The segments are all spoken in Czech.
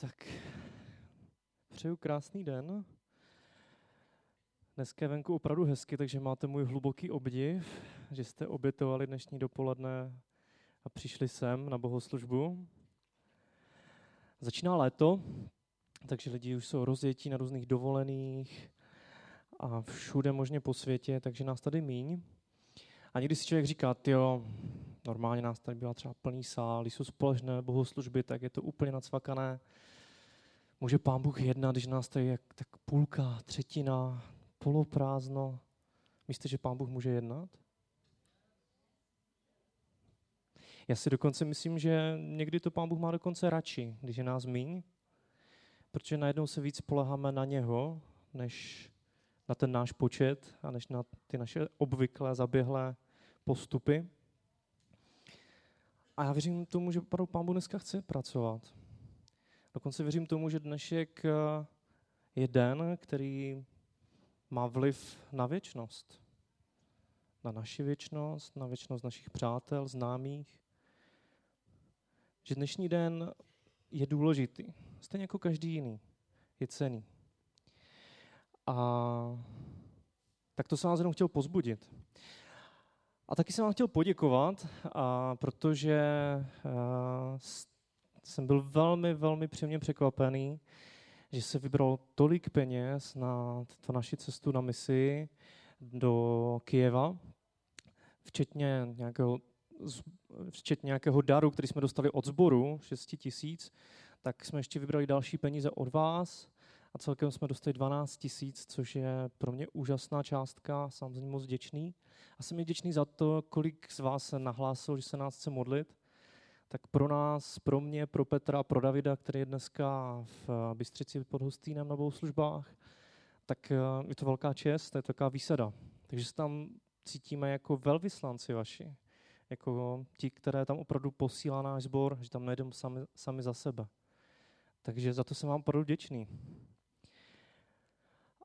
Tak přeju krásný den. Dneska je venku opravdu hezky, takže máte můj hluboký obdiv, že jste obětovali dnešní dopoledne a přišli sem na bohoslužbu. Začíná léto, takže lidi už jsou rozjetí na různých dovolených a všude možně po světě, takže nás tady míň. A někdy si člověk říká, jo, normálně nás tady byla třeba plný sál, když jsou společné bohoslužby, tak je to úplně nacvakané. Může pán Bůh jednat, když nás tady je tak půlka, třetina, poloprázdno. Myslíte, že pán Bůh může jednat? Já si dokonce myslím, že někdy to pán Bůh má dokonce radši, když je nás míň, protože najednou se víc spoleháme na něho, než na ten náš počet a než na ty naše obvyklé zaběhlé postupy. A já věřím tomu, že opravdu Pán Bůh dneska chce pracovat. Dokonce věřím tomu, že dnešek eh, je den, který má vliv na věčnost. Na naši věčnost, na věčnost našich přátel, známých. Že dnešní den je důležitý. Stejně jako každý jiný. Je cený. A tak to jsem vás jenom chtěl pozbudit. A taky jsem vám chtěl poděkovat, a protože a, jsem byl velmi, velmi příjemně překvapený, že se vybral tolik peněz na to naši cestu na misi do Kijeva, včetně nějakého, včetně nějakého daru, který jsme dostali od sboru, 6 tisíc, tak jsme ještě vybrali další peníze od vás a celkem jsme dostali 12 tisíc, což je pro mě úžasná částka, jsem za ní moc vděčný. A jsem vděčný za to, kolik z vás se nahlásil, že se nás chce modlit. Tak pro nás, pro mě, pro Petra, pro Davida, který je dneska v Bystřici pod Hostýnem na službách, tak eh, je to velká čest, to je taková výsada. Takže se tam cítíme jako velvyslanci vaši, jako ti, které tam opravdu posílá náš sbor, že tam nejdeme sami, sami za sebe. Takže za to jsem vám opravdu vděčný.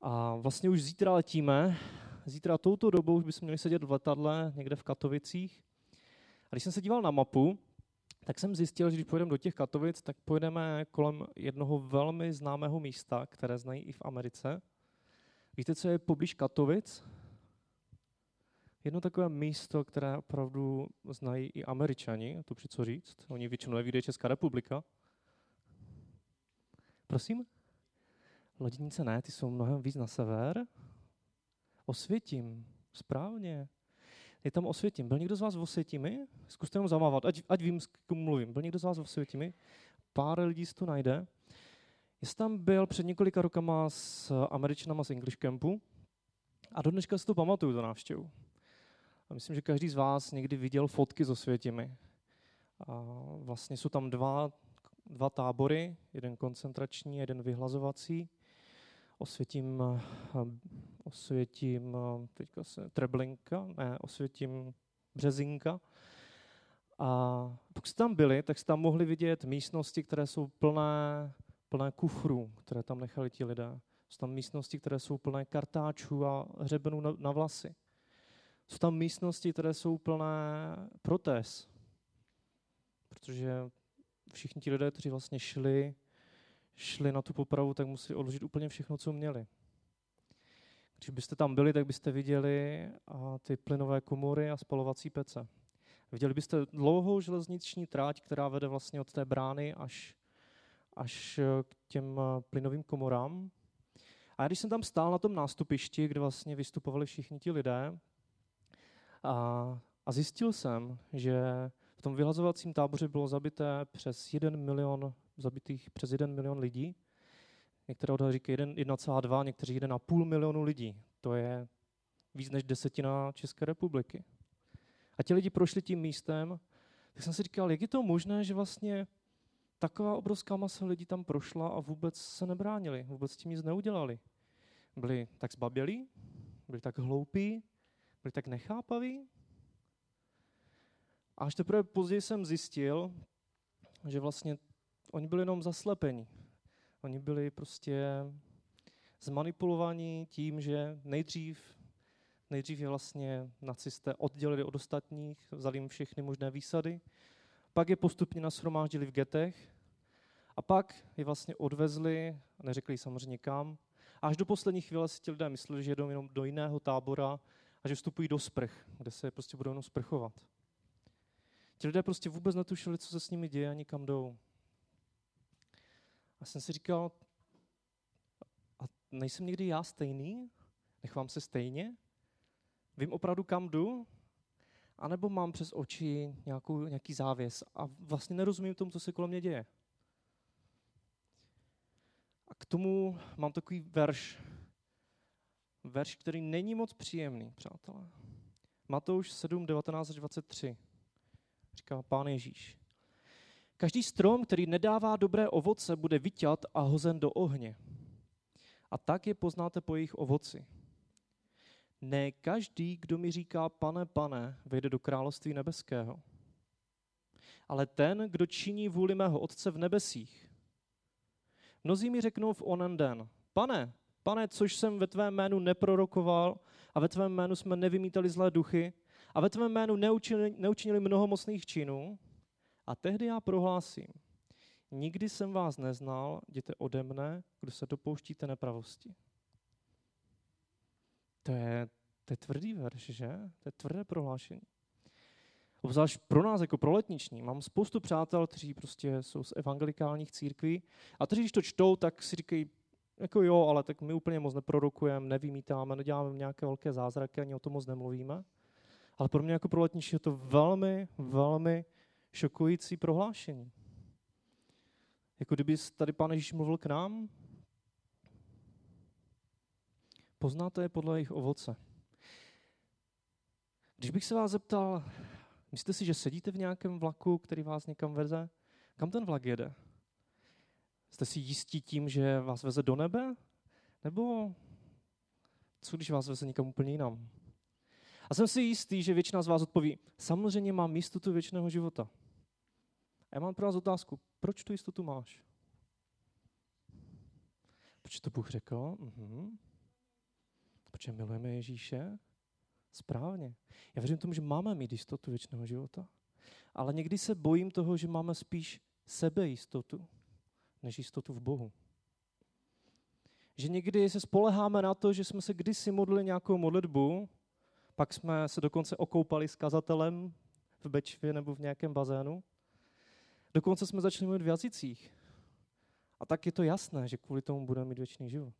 A vlastně už zítra letíme. Zítra touto dobou už bychom měli sedět v letadle někde v Katovicích. A když jsem se díval na mapu, tak jsem zjistil, že když pojedeme do těch Katovic, tak pojedeme kolem jednoho velmi známého místa, které znají i v Americe. Víte, co je poblíž Katovic? Jedno takové místo, které opravdu znají i američani, to při co říct. Oni většinou neví, kde Česká republika. Prosím? Loděnice ne, ty jsou mnohem víc na sever. Osvětím, správně. Je tam Osvětím. Byl někdo z vás v Osvětimi? Zkuste jenom zamávat, ať, ať vím, s kým mluvím. Byl někdo z vás v Osvětimi? Pár lidí si tu najde. Jsi tam byl před několika rokama s Američanama z English Campu a do dneška si to pamatuju, tu návštěvu. A myslím, že každý z vás někdy viděl fotky z Osvětimi. A vlastně jsou tam dva, dva tábory, jeden koncentrační, jeden vyhlazovací osvětím, eh, osvětím eh, teďka se, Treblinka, ne, osvětím Březinka. A pokud jste tam byli, tak jste tam mohli vidět místnosti, které jsou plné, plné kufrů, které tam nechali ti lidé. Jsou tam místnosti, které jsou plné kartáčů a hřebenů na, na vlasy. Jsou tam místnosti, které jsou plné protéz, protože všichni ti lidé, kteří vlastně šli šli na tu popravu, tak museli odložit úplně všechno, co měli. Když byste tam byli, tak byste viděli ty plynové komory a spalovací pece. Viděli byste dlouhou železniční tráť, která vede vlastně od té brány až, až k těm plynovým komorám. A když jsem tam stál na tom nástupišti, kde vlastně vystupovali všichni ti lidé, a, a zjistil jsem, že v tom vyhazovacím táboře bylo zabité přes 1 milion zabitých přes 1 milion lidí. Některé odhady říkají 1,2, někteří 1,5 milionu lidí. To je víc než desetina České republiky. A ti lidi prošli tím místem, tak jsem si říkal, jak je to možné, že vlastně taková obrovská masa lidí tam prošla a vůbec se nebránili, vůbec tím nic neudělali. Byli tak zbabělí, byli tak hloupí, byli tak nechápaví. A až teprve později jsem zjistil, že vlastně oni byli jenom zaslepení. Oni byli prostě zmanipulovaní tím, že nejdřív, nejdřív je vlastně nacisté oddělili od ostatních, vzali jim všechny možné výsady, pak je postupně nashromáždili v getech a pak je vlastně odvezli, neřekli samozřejmě kam, a až do poslední chvíle si ti lidé mysleli, že jedou jenom do jiného tábora a že vstupují do sprch, kde se prostě budou jenom sprchovat. Ti lidé prostě vůbec netušili, co se s nimi děje ani kam jdou. A jsem si říkal, a nejsem někdy já stejný? Nechovám se stejně? Vím opravdu, kam jdu? A nebo mám přes oči nějakou, nějaký závěs a vlastně nerozumím tomu, co se kolem mě děje? A k tomu mám takový verš, verš, který není moc příjemný, přátelé. Matouš 7, 19 až 23. Říká pán Ježíš. Každý strom, který nedává dobré ovoce, bude vyťat a hozen do ohně. A tak je poznáte po jejich ovoci. Ne každý, kdo mi říká pane, pane, vejde do království nebeského. Ale ten, kdo činí vůli mého Otce v nebesích. Mnozí mi řeknou v onen den, pane, pane, což jsem ve tvém jménu neprorokoval a ve tvém jménu jsme nevymítali zlé duchy a ve tvém jménu neučinili, neučinili mnoho mocných činů. A tehdy já prohlásím, nikdy jsem vás neznal, jděte ode mne, kdo se dopouštíte nepravosti. To je, to je tvrdý verš, že? To je tvrdé prohlášení. Obzvlášť pro nás, jako pro letniční. Mám spoustu přátel, kteří prostě jsou z evangelikálních církví a kteří, když to čtou, tak si říkají, jako jo, ale tak my úplně moc neprorokujeme, nevymítáme, neděláme nějaké velké zázraky, ani o tom moc nemluvíme. Ale pro mě jako pro je to velmi, velmi šokující prohlášení. Jako kdyby tady pán Ježíš mluvil k nám, Poznáte je podle jejich ovoce. Když bych se vás zeptal, myslíte si, že sedíte v nějakém vlaku, který vás někam veze? Kam ten vlak jede? Jste si jistí tím, že vás veze do nebe? Nebo co, když vás veze někam úplně jinam? A jsem si jistý, že většina z vás odpoví, samozřejmě mám jistotu věčného života. A já mám pro vás otázku, proč tu jistotu máš? Proč to Bůh řekl? Mhm. Protože milujeme Ježíše? Správně. Já věřím tomu, že máme mít jistotu věčného života. Ale někdy se bojím toho, že máme spíš sebejistotu, než jistotu v Bohu. Že někdy se spoleháme na to, že jsme se kdysi modlili nějakou modlitbu, pak jsme se dokonce okoupali s kazatelem v Bečvě nebo v nějakém bazénu. Dokonce jsme začali mluvit v jazycích. A tak je to jasné, že kvůli tomu budeme mít věčný život.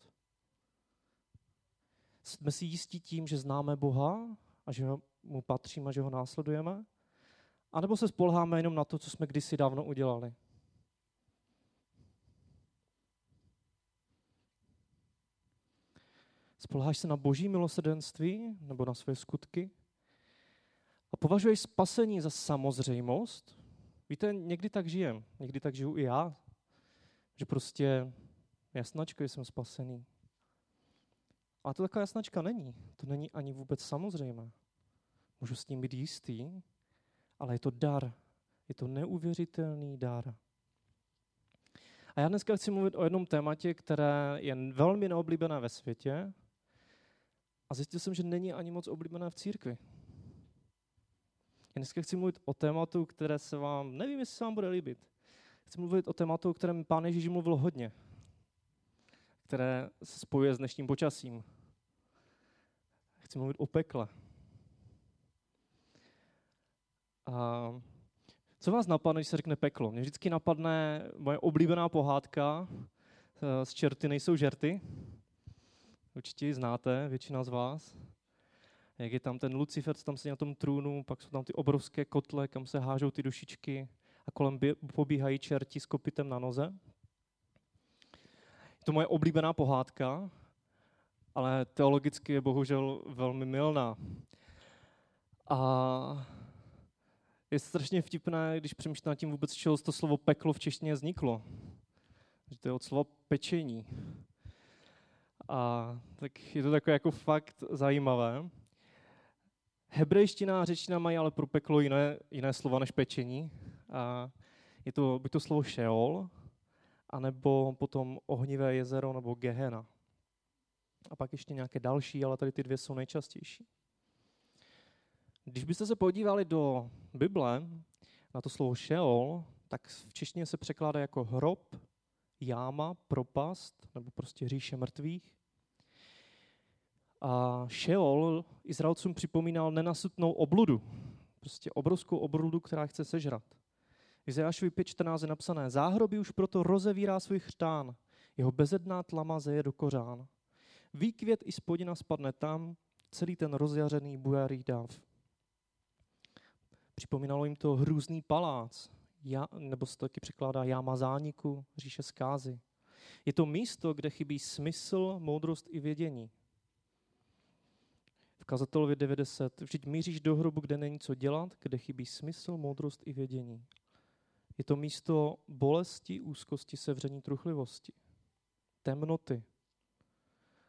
Jsme si jistí tím, že známe Boha a že mu patříme a že ho následujeme? A nebo se spolháme jenom na to, co jsme kdysi dávno udělali? Spolháš se na boží milosrdenství nebo na své skutky? A považuješ spasení za samozřejmost? Víte, někdy tak žijem, někdy tak žiju i já, že prostě jasnačko, že jsem spasený. A to taková jasnačka není. To není ani vůbec samozřejmé. Můžu s tím být jistý, ale je to dar. Je to neuvěřitelný dar. A já dneska chci mluvit o jednom tématě, které je velmi neoblíbené ve světě a zjistil jsem, že není ani moc oblíbené v církvi. Já dneska chci mluvit o tématu, které se vám, nevím, jestli se vám bude líbit. Chci mluvit o tématu, o kterém pán Ježíš mluvil hodně které se spojuje s dnešním počasím. Chci mluvit o pekle. A co vás napadne, když se řekne peklo? Mě vždycky napadne moje oblíbená pohádka eh, z Čerty nejsou žerty. Určitě ji znáte, většina z vás. Jak je tam ten Lucifer, co tam sedí na tom trůnu, pak jsou tam ty obrovské kotle, kam se hážou ty dušičky a kolem pobíhají čerti s kopitem na noze. Je to moje oblíbená pohádka, ale teologicky je bohužel velmi milná. A je strašně vtipné, když přemýšlím nad tím vůbec, čeho to slovo peklo v češtině vzniklo. Že to je od slova pečení. A tak je to takové jako fakt zajímavé. Hebrejština a řečtina mají ale pro peklo jiné, jiné slova než pečení. A je to buď to slovo šeol, anebo potom ohnivé jezero nebo Gehena. A pak ještě nějaké další, ale tady ty dvě jsou nejčastější. Když byste se podívali do Bible, na to slovo Sheol, tak v češtině se překládá jako hrob jáma, propast, nebo prostě říše mrtvých. A Šeol Izraelcům připomínal nenasutnou obludu, prostě obrovskou obludu, která chce sežrat. V Izajášovi 5.14 je napsané, záhroby už proto rozevírá svůj chřtán, jeho bezedná tlama zeje do kořán. Výkvět i spodina spadne tam, celý ten rozjařený bujarý dáv. Připomínalo jim to hrůzný palác, ja, nebo se to taky překládá jáma zániku, říše zkázy. Je to místo, kde chybí smysl, moudrost i vědění. V kazatelově 90. Vždyť míříš do hrobu, kde není co dělat, kde chybí smysl, moudrost i vědění. Je to místo bolesti, úzkosti, sevření, truchlivosti, temnoty,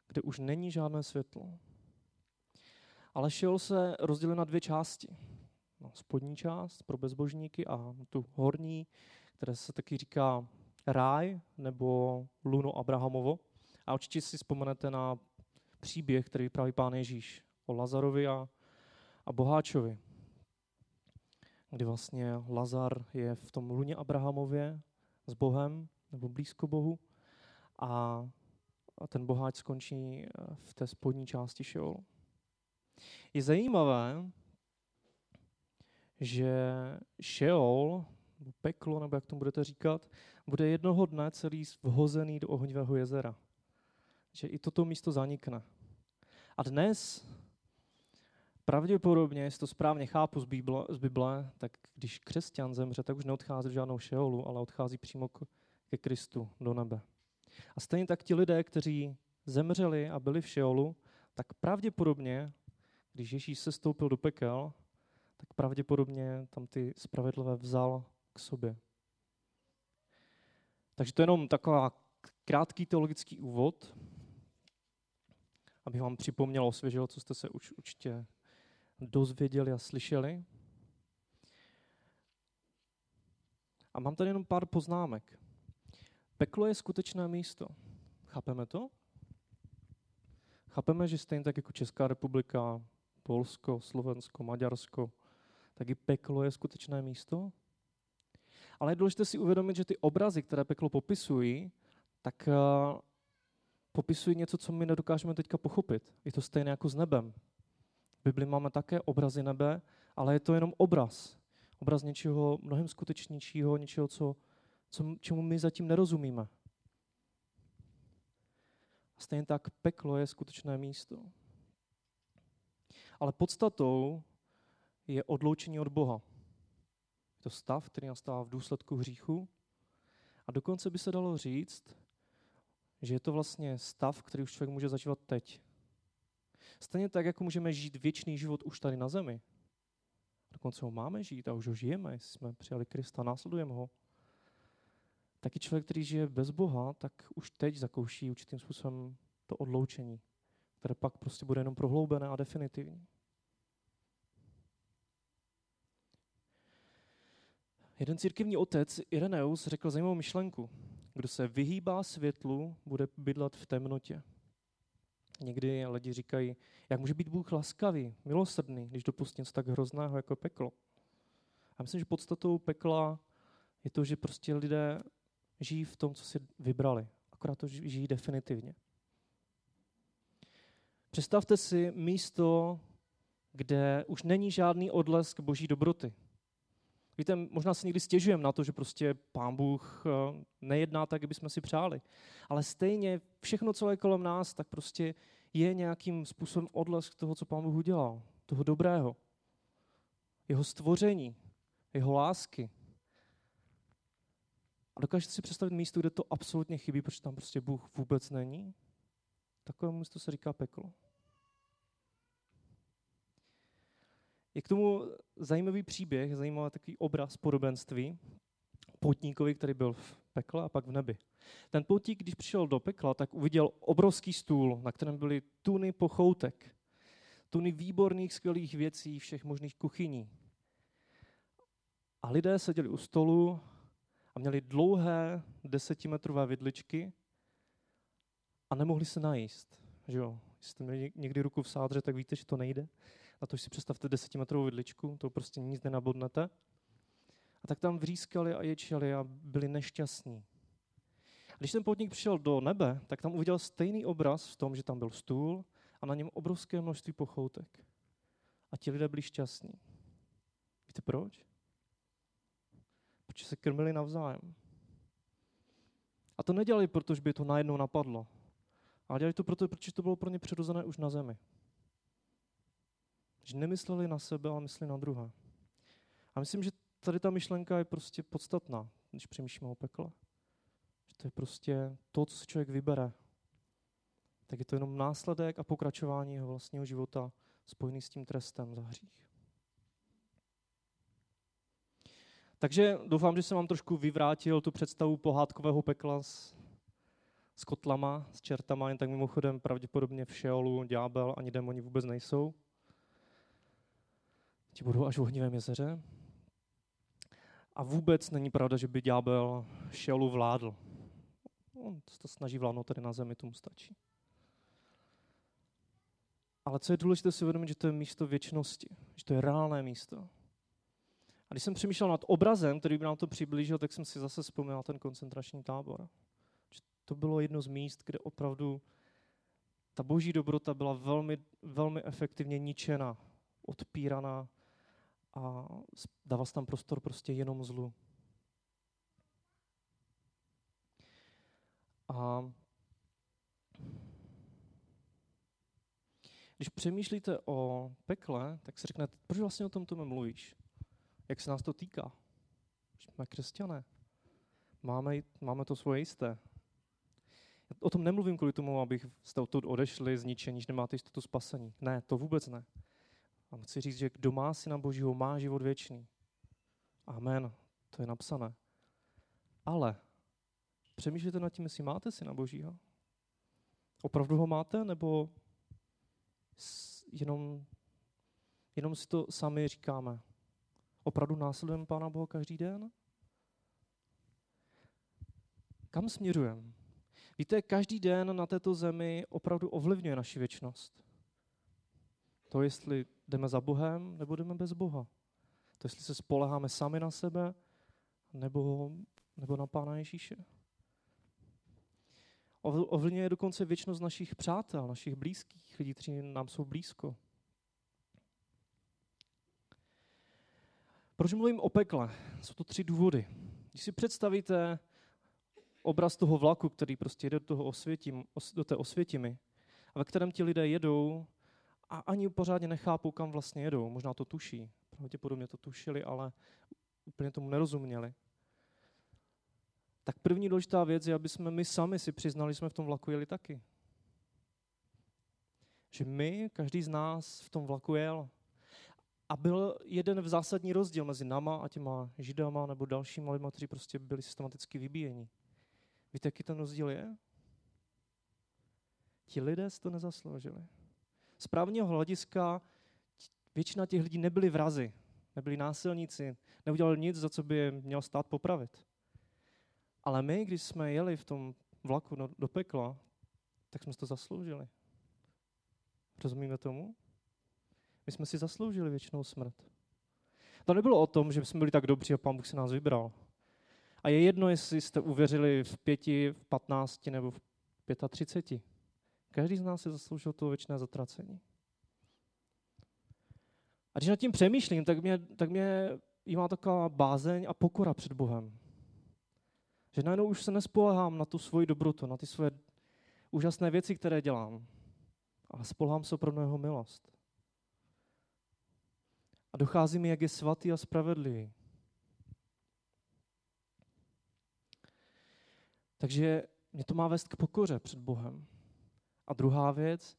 kde už není žádné světlo. Ale Šeol se rozdělil na dvě části. No, spodní část pro bezbožníky a tu horní, které se taky říká ráj nebo luno Abrahamovo. A určitě si vzpomenete na příběh, který vypráví pán Ježíš o Lazarovi a, a Boháčovi, kdy vlastně Lazar je v tom luně Abrahamově s Bohem nebo blízko Bohu a, a ten boháč skončí v té spodní části Šeolu. Je zajímavé, že Sheol, peklo, nebo jak tomu budete říkat, bude jednoho dne celý vhozený do ohnivého jezera. Že i toto místo zanikne. A dnes pravděpodobně, jestli to správně chápu z Bible, z Bible, tak když křesťan zemře, tak už neodchází do žádnou Sheolu, ale odchází přímo ke Kristu, do nebe. A stejně tak ti lidé, kteří zemřeli a byli v Sheolu, tak pravděpodobně, když Ježíš se stoupil do pekel, tak pravděpodobně tam ty spravedlivé vzal k sobě. Takže to je jenom taková krátký teologický úvod, abych vám připomněl, osvěžil, co jste se už určitě dozvěděli a slyšeli. A mám tady jenom pár poznámek. Peklo je skutečné místo. Chápeme to? Chápeme, že stejně tak jako Česká republika, Polsko, Slovensko, Maďarsko, tak i peklo je skutečné místo. Ale je důležité si uvědomit, že ty obrazy, které peklo popisují, tak uh, popisují něco, co my nedokážeme teďka pochopit. Je to stejné jako s nebem. V Bibli máme také obrazy nebe, ale je to jenom obraz. Obraz něčeho mnohem skutečnějšího, něčeho, co, co, čemu my zatím nerozumíme. A stejně tak peklo je skutečné místo. Ale podstatou je odloučení od Boha. Je to stav, který nastává v důsledku hříchu. A dokonce by se dalo říct, že je to vlastně stav, který už člověk může zažívat teď. Stejně tak, jako můžeme žít věčný život už tady na zemi. Dokonce ho máme žít a už ho žijeme, jsme přijali Krista, následujeme ho. Taky člověk, který žije bez Boha, tak už teď zakouší určitým způsobem to odloučení, které pak prostě bude jenom prohloubené a definitivní. Jeden církevní otec, Ireneus, řekl zajímavou myšlenku. Kdo se vyhýbá světlu, bude bydlet v temnotě. Někdy lidi říkají, jak může být Bůh laskavý, milosrdný, když dopustí něco tak hrozného jako peklo. A myslím, že podstatou pekla je to, že prostě lidé žijí v tom, co si vybrali. Akorát to žijí definitivně. Představte si místo, kde už není žádný odlesk boží dobroty. Víte, možná si někdy stěžujeme na to, že prostě pán Bůh eh, nejedná tak, jak bychom si přáli. Ale stejně všechno, co je kolem nás, tak prostě je nějakým způsobem odlesk toho, co pán Bůh udělal. Toho dobrého. Jeho stvoření, jeho lásky. A dokážete si představit místo, kde to absolutně chybí, protože tam prostě Bůh vůbec není? Takovému místu se říká peklo. Je k tomu zajímavý příběh, zajímavý takový obraz podobenství poutníkovi, který byl v pekle a pak v nebi. Ten poutník, když přišel do pekla, tak uviděl obrovský stůl, na kterém byly tuny pochoutek, tuny výborných, skvělých věcí, všech možných kuchyní. A lidé seděli u stolu a měli dlouhé desetimetrové vidličky a nemohli se najíst. Že jo? Jestli jste měli někdy ruku v sádře, tak víte, že to nejde. A to si představte desetimetrovou vidličku, to prostě nic nenabodnete. A tak tam vřískali a ječeli a byli nešťastní. A Když ten poutník přišel do nebe, tak tam uviděl stejný obraz v tom, že tam byl stůl a na něm obrovské množství pochoutek. A ti lidé byli šťastní. Víte proč? Protože se krmili navzájem. A to nedělali, protože by to najednou napadlo. Ale dělali to proto, protože to bylo pro ně přirozené už na zemi. Že nemysleli na sebe, ale mysleli na druhé. A myslím, že tady ta myšlenka je prostě podstatná, když přemýšlíme o pekle. Že to je prostě to, co si člověk vybere. Tak je to jenom následek a pokračování jeho vlastního života spojený s tím trestem za hřích. Takže doufám, že jsem vám trošku vyvrátil tu představu pohádkového pekla s, s kotlama, s čertama, jen tak mimochodem pravděpodobně v Šeolu ďábel ani démoni vůbec nejsou. Ti budou až v ohnivém jezeře. A vůbec není pravda, že by ďábel Šeolu vládl. On se to snaží vládnout tady na zemi, tomu stačí. Ale co je důležité si uvědomit, že to je místo věčnosti, že to je reálné místo. A když jsem přemýšlel nad obrazem, který by nám to přiblížil, tak jsem si zase vzpomněl ten koncentrační tábor. To bylo jedno z míst, kde opravdu ta boží dobrota byla velmi, velmi efektivně ničena, odpíraná a dával tam prostor prostě jenom zlu. A když přemýšlíte o pekle, tak si řeknete, proč vlastně o tom tomu mluvíš? Jak se nás to týká? Jsme křesťané. Máme, máme to svoje jisté. O tom nemluvím kvůli tomu, abych jste odtud odešli zničení, že nemáte jistotu spasení. Ne, to vůbec ne. A chci říct, že kdo má syna Božího, má život věčný. Amen. To je napsané. Ale přemýšlíte nad tím, jestli máte syna Božího? Opravdu ho máte, nebo jenom, jenom si to sami říkáme? Opravdu následujeme Pána Boha každý den? Kam směřujeme? Víte, každý den na této zemi opravdu ovlivňuje naši věčnost. To, jestli jdeme za Bohem, nebo jdeme bez Boha. To, jestli se spoleháme sami na sebe, nebo, nebo na Pána Ježíše. Ovlivňuje dokonce věčnost našich přátel, našich blízkých, lidí, kteří nám jsou blízko. Proč mluvím o pekle? Jsou to tři důvody. Když si představíte obraz toho vlaku, který prostě jde do, toho osvětím, do té osvětimy, a ve kterém ti lidé jedou a ani pořádně nechápou, kam vlastně jedou. Možná to tuší. Pravděpodobně to tušili, ale úplně tomu nerozuměli. Tak první důležitá věc je, aby jsme my sami si přiznali, že jsme v tom vlaku jeli taky. Že my, každý z nás v tom vlaku jel. A byl jeden v zásadní rozdíl mezi náma a těma židama nebo dalšími lidmi, kteří prostě byli systematicky vybíjeni. Víte, jaký ten rozdíl je? Ti lidé si to nezasloužili. Z právního hlediska většina těch lidí nebyli vrazy, nebyli násilníci, neudělali nic, za co by je měl stát popravit. Ale my, když jsme jeli v tom vlaku do pekla, tak jsme to zasloužili. Rozumíme tomu? My jsme si zasloužili věčnou smrt. To nebylo o tom, že jsme byli tak dobří a pán Bůh se nás vybral. A je jedno, jestli jste uvěřili v pěti, v patnácti nebo v pětatřiceti. Každý z nás si zasloužil to věčné zatracení. A když nad tím přemýšlím, tak mě, tak mě jí má taková bázeň a pokora před Bohem. Že najednou už se nespolehám na tu svoji dobrotu, na ty svoje úžasné věci, které dělám, ale spolehám se opravdu jeho milost. A dochází mi, jak je svatý a spravedlivý. Takže mě to má vést k pokoře před Bohem. A druhá věc,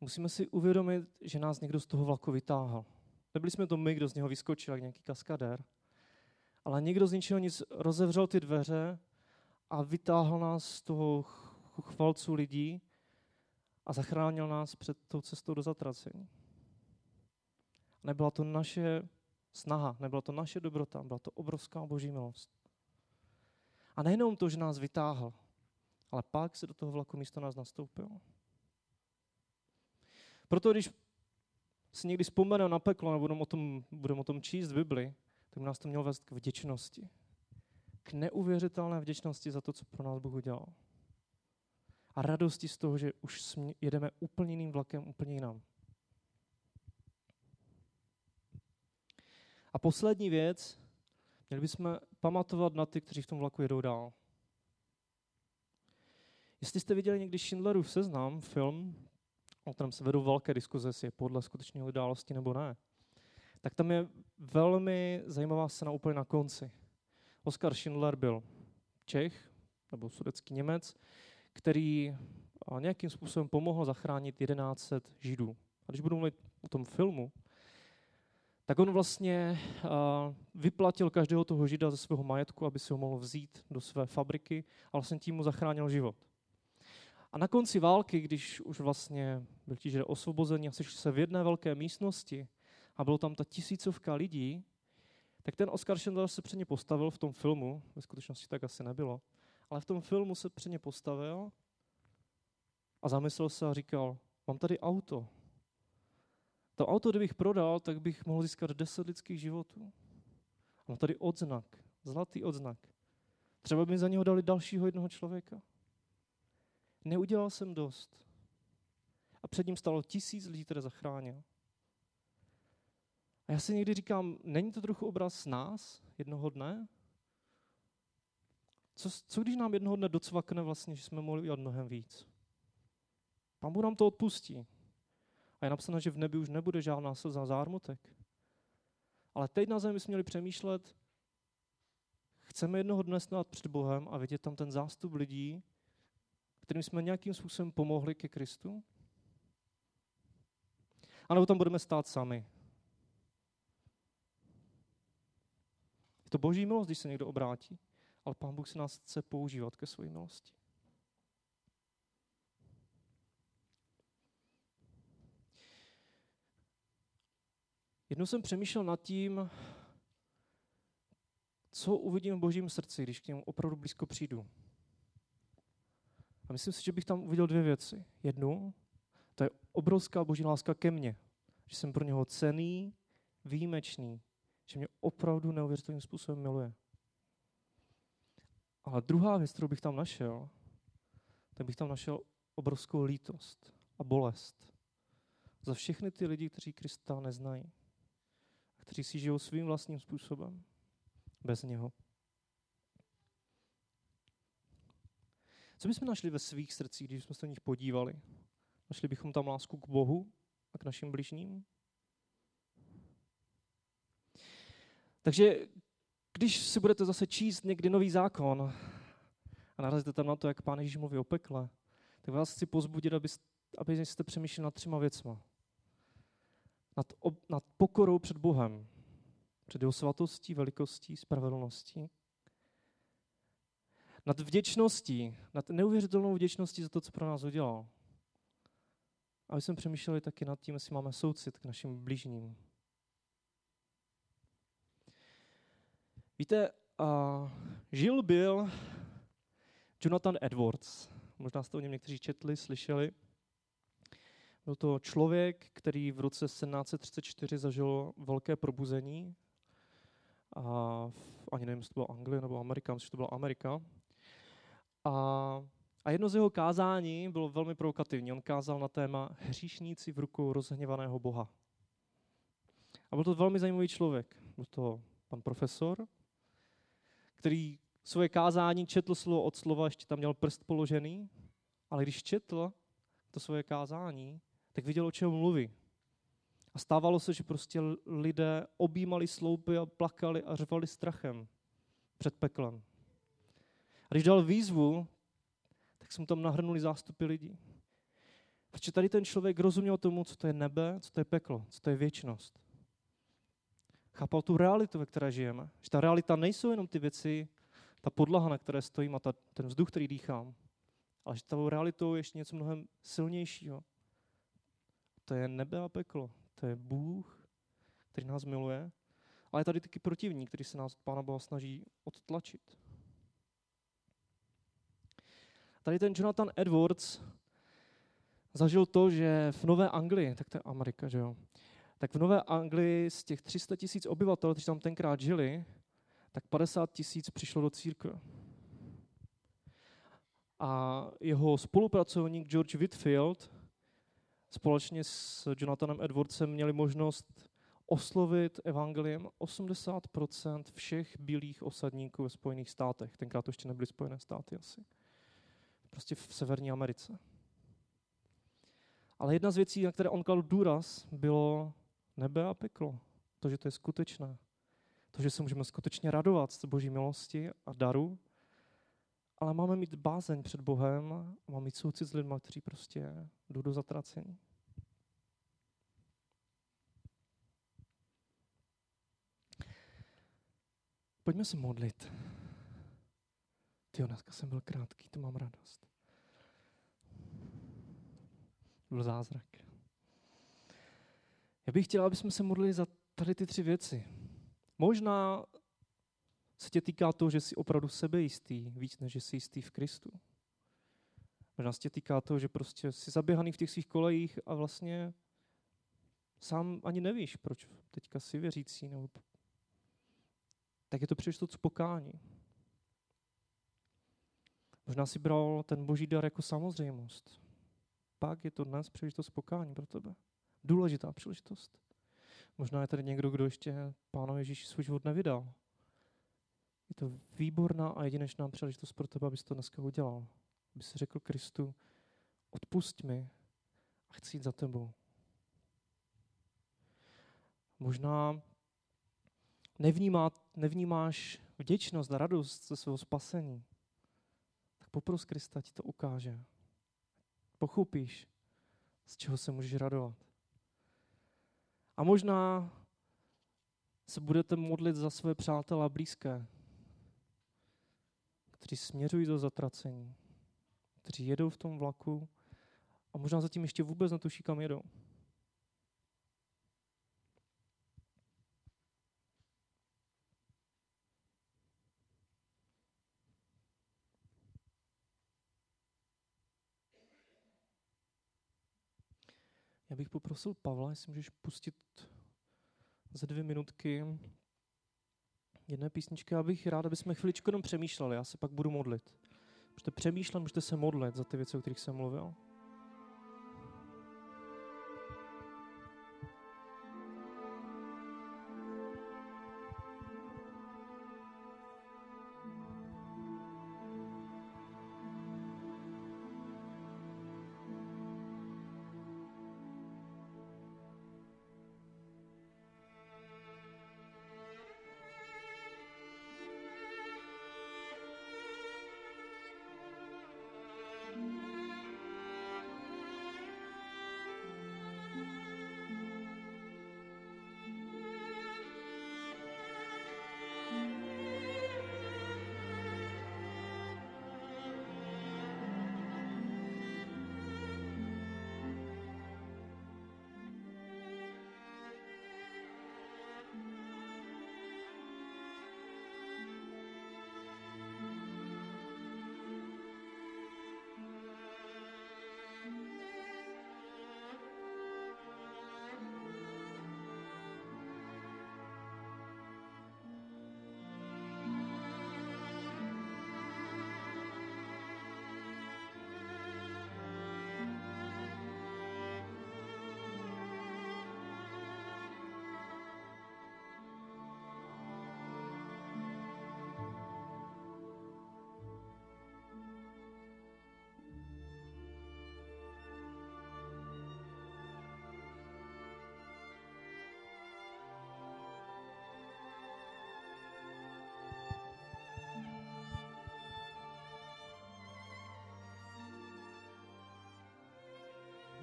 musíme si uvědomit, že nás někdo z toho vlaku vytáhl. Nebyli jsme to my, kdo z něho vyskočil, jak nějaký kaskadér. Ale někdo z ničeho nic rozevřel ty dveře a vytáhl nás z toho chvalcu lidí a zachránil nás před tou cestou do zatracení. Nebyla to naše snaha, nebyla to naše dobrota, byla to obrovská boží milost. A nejenom to, že nás vytáhl, ale pak se do toho vlaku místo nás nastoupil. Proto když si někdy vzpomeneme na peklo nebo budeme o tom, budeme o tom číst v Bibli, tak by nás to mělo vést k vděčnosti. k neuvěřitelné vděčnosti za to, co pro nás Bůh udělal. A radosti z toho, že už jedeme úplně jiným vlakem, úplně jinam. A poslední věc, měli bychom pamatovat na ty, kteří v tom vlaku jedou dál. Jestli jste viděli někdy Schindlerův seznam, film, o kterém se vedou velké diskuze, jestli je podle skutečné události nebo ne, tak tam je velmi zajímavá scéna úplně na konci. Oskar Schindler byl Čech, nebo sudecký Němec, který nějakým způsobem pomohl zachránit 1100 Židů. A když budu mluvit o tom filmu, tak on vlastně vyplatil každého toho Žida ze svého majetku, aby si ho mohl vzít do své fabriky a vlastně tím mu zachránil život. A na konci války, když už vlastně byl ti Židé osvobozeni a sešli se v jedné velké místnosti a bylo tam ta tisícovka lidí, tak ten Oscar Schindler se před ně postavil v tom filmu, ve skutečnosti tak asi nebylo, ale v tom filmu se před ně postavil a zamyslel se a říkal, mám tady auto. To auto, kdybych prodal, tak bych mohl získat 10 lidských životů. Mám tady odznak, zlatý odznak. Třeba by mi za něho dali dalšího jednoho člověka. Neudělal jsem dost. A před ním stalo tisíc lidí, které zachránil. A já si někdy říkám, není to trochu obraz nás jednoho dne? Co, co když nám jednoho dne docvakne vlastně, že jsme mohli udělat mnohem víc? Pán Bůh nám to odpustí. A je napsáno, že v nebi už nebude žádná slza zármutek. Ale teď na zemi jsme měli přemýšlet, chceme jednoho dne stát před Bohem a vidět tam ten zástup lidí, kterým jsme nějakým způsobem pomohli ke Kristu? A nebo tam budeme stát sami. Je to boží milost, když se někdo obrátí, ale Pán Bůh se nás chce používat ke své milosti. Jednou jsem přemýšlel nad tím, co uvidím v božím srdci, když k němu opravdu blízko přijdu. Myslím si, že bych tam uviděl dvě věci. Jednu, to je obrovská boží láska ke mně. Že jsem pro něho cený, výjimečný. Že mě opravdu neuvěřitelným způsobem miluje. Ale druhá věc, kterou bych tam našel, tak bych tam našel obrovskou lítost a bolest za všechny ty lidi, kteří Krista neznají. Kteří si žijou svým vlastním způsobem. Bez něho. Co bychom našli ve svých srdcích, když jsme se na nich podívali? Našli bychom tam lásku k Bohu a k našim bližním? Takže když si budete zase číst někdy nový zákon a narazíte tam na to, jak Pán Ježíš mluví o pekle, tak vás chci pozbudit, aby, aby jste přemýšleli nad třema věcma. Nad, ob, nad pokorou před Bohem, před jeho svatostí, velikostí, spravedlností nad vděčností, nad neuvěřitelnou vděčností za to, co pro nás udělal. Aby jsme přemýšleli taky nad tím, jestli máme soucit k našim blížním. Víte, uh, žil byl Jonathan Edwards. Možná jste o něm někteří četli, slyšeli. Byl to člověk, který v roce 1734 zažil velké probuzení. A ani nevím, jestli to byla Anglie nebo Amerika, myslím, že to byla Amerika. A, a jedno z jeho kázání bylo velmi provokativní. On kázal na téma hříšníci v rukou rozhněvaného Boha. A byl to velmi zajímavý člověk. Byl to pan profesor, který svoje kázání četl slovo od slova, ještě tam měl prst položený, ale když četl to svoje kázání, tak viděl, o čem mluví. A stávalo se, že prostě lidé objímali sloupy a plakali a řvali strachem před peklem. Když dal výzvu, tak jsme tam nahrnuli zástupy lidí. Protože tady ten člověk rozuměl tomu, co to je nebe, co to je peklo, co to je věčnost. Chápal tu realitu, ve které žijeme. Že ta realita nejsou jenom ty věci, ta podlaha, na které stojím a ta, ten vzduch, který dýchám. Ale že tou realitou je ještě něco mnohem silnějšího. To je nebe a peklo. To je Bůh, který nás miluje. Ale je tady taky protivník, který se nás od Pána Boha snaží odtlačit. Tady ten Jonathan Edwards zažil to, že v Nové Anglii, tak to je Amerika, že jo, tak v Nové Anglii z těch 300 tisíc obyvatel, kteří tam tenkrát žili, tak 50 tisíc přišlo do církve. A jeho spolupracovník George Whitfield společně s Jonathanem Edwardsem měli možnost oslovit evangeliem 80% všech bílých osadníků ve Spojených státech. Tenkrát to ještě nebyly Spojené státy asi. Prostě v Severní Americe. Ale jedna z věcí, na které on kladl důraz, bylo nebe a peklo. To, že to je skutečné. To, že se můžeme skutečně radovat z boží milosti a daru. Ale máme mít bázeň před Bohem a máme mít soucit s lidmi, kteří prostě jdou do zatracení. Pojďme se modlit. Ty dneska jsem byl krátký, to mám radost. Byl zázrak. Já bych chtěl, aby jsme se modlili za tady ty tři věci. Možná se tě týká toho, že jsi opravdu sebejistý, víc než že jsi jistý v Kristu. Možná se tě týká toho, že prostě jsi zaběhaný v těch svých kolejích a vlastně sám ani nevíš, proč teďka jsi věřící, nebo tak je to příležitost pokání. Možná si bral ten boží dar jako samozřejmost. Pak je to dnes příležitost pokání pro tebe. Důležitá příležitost. Možná je tady někdo, kdo ještě Pánu Ježíši svůj život nevydal. Je to výborná a jedinečná příležitost pro tebe, abys to dneska udělal. Aby si řekl Kristu, odpust mi a chci jít za tebou. Možná nevnímá, nevnímáš vděčnost a radost ze svého spasení, popros Krista ti to ukáže. Pochopíš, z čeho se můžeš radovat. A možná se budete modlit za své přátelé a blízké, kteří směřují do zatracení, kteří jedou v tom vlaku a možná zatím ještě vůbec netuší, kam jedou. Já bych poprosil Pavla, jestli můžeš pustit za dvě minutky jedné písničky, abych rád, aby jsme chviličku jenom přemýšleli, já se pak budu modlit. Můžete přemýšlet, můžete se modlit za ty věci, o kterých jsem mluvil.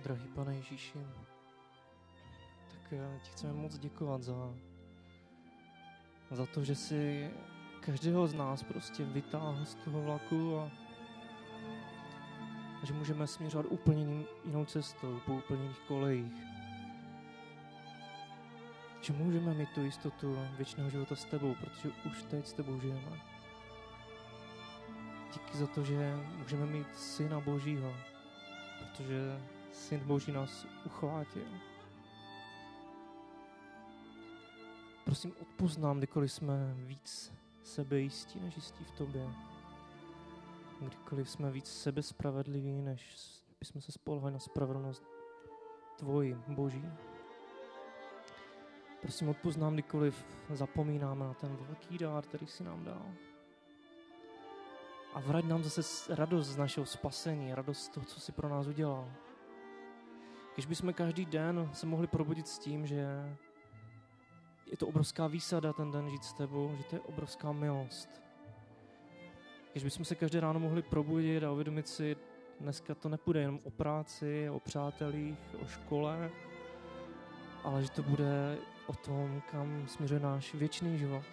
Drahý pane Ježíši, tak eh, ti chceme moc děkovat za, za to, že jsi každého z nás prostě vytáhl z toho vlaku a, a že můžeme směřovat úplně jinou cestou, po úplně jiných kolejích. Že můžeme mít tu jistotu věčného života s tebou, protože už teď s tebou žijeme. Díky za to, že můžeme mít Syna Božího, protože Syn Boží nás uchvátil. Prosím, odpoznám, kdykoliv jsme víc sebejistí než jistí v tobě. Kdykoliv jsme víc sebespravedliví, než bychom se spolehali na spravedlnost tvoji, Boží. Prosím, odpoznám, kdykoliv zapomínáme na ten velký dár, který si nám dal. A vrať nám zase radost z našeho spasení, radost z toho, co si pro nás udělal. Když bychom každý den se mohli probudit s tím, že je to obrovská výsada ten den žít s tebou, že to je obrovská milost. Když bychom se každé ráno mohli probudit a uvědomit si, dneska to nepůjde jenom o práci, o přátelích, o škole, ale že to bude o tom, kam směřuje náš věčný život.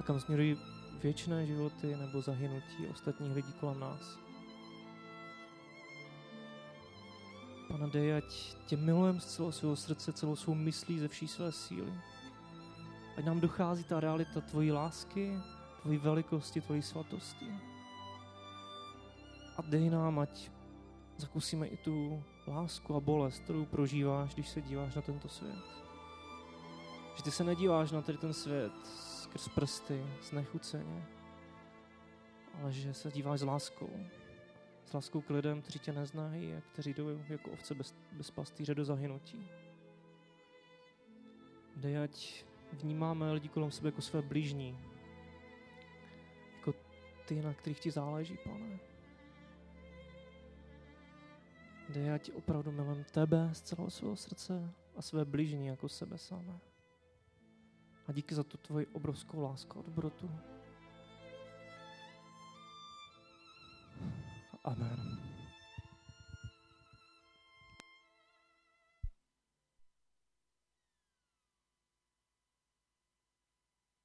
A kam směřují věčné životy nebo zahynutí ostatních lidí kolem nás. Pane, dej, ať tě milujeme z celého svého srdce, celou svou myslí, ze vší své síly. Ať nám dochází ta realita tvojí lásky, tvojí velikosti, tvojí svatosti. A dej nám, ať zakusíme i tu lásku a bolest, kterou prožíváš, když se díváš na tento svět. Že ty se nedíváš na tady ten svět skrz prsty, znechuceně, ale že se díváš s láskou. S láskou k lidem, kteří tě neznají a kteří jdou jako ovce bez, bez pastýře do zahynutí. Dej, ať vnímáme lidi kolem sebe jako své blížní, jako ty, na kterých ti záleží, pane. Dej, ať opravdu milujem tebe z celého svého srdce a své blížní jako sebe samé. A díky za tu tvoji obrovskou lásku a dobrotu. Amen.